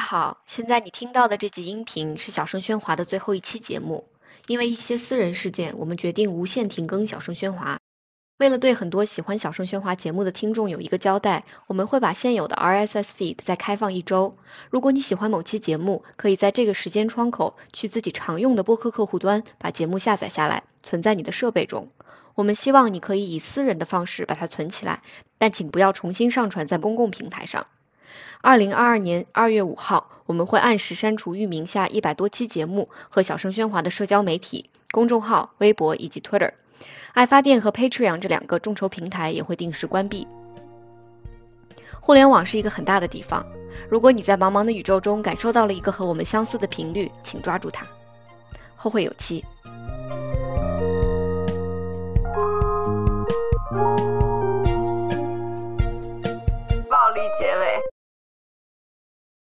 好，现在你听到的这集音频是小声喧哗的最后一期节目。因为一些私人事件，我们决定无限停更小声喧哗。为了对很多喜欢小声喧哗节目的听众有一个交代，我们会把现有的 RSS feed 再开放一周。如果你喜欢某期节目，可以在这个时间窗口去自己常用的播客客户端把节目下载下来，存在你的设备中。我们希望你可以以私人的方式把它存起来，但请不要重新上传在公共平台上。二零二二年二月五号，我们会按时删除域名下一百多期节目和小声喧哗的社交媒体、公众号、微博以及 Twitter。爱发电和 Patreon 这两个众筹平台也会定时关闭。互联网是一个很大的地方，如果你在茫茫的宇宙中感受到了一个和我们相似的频率，请抓住它。后会有期。暴力结尾。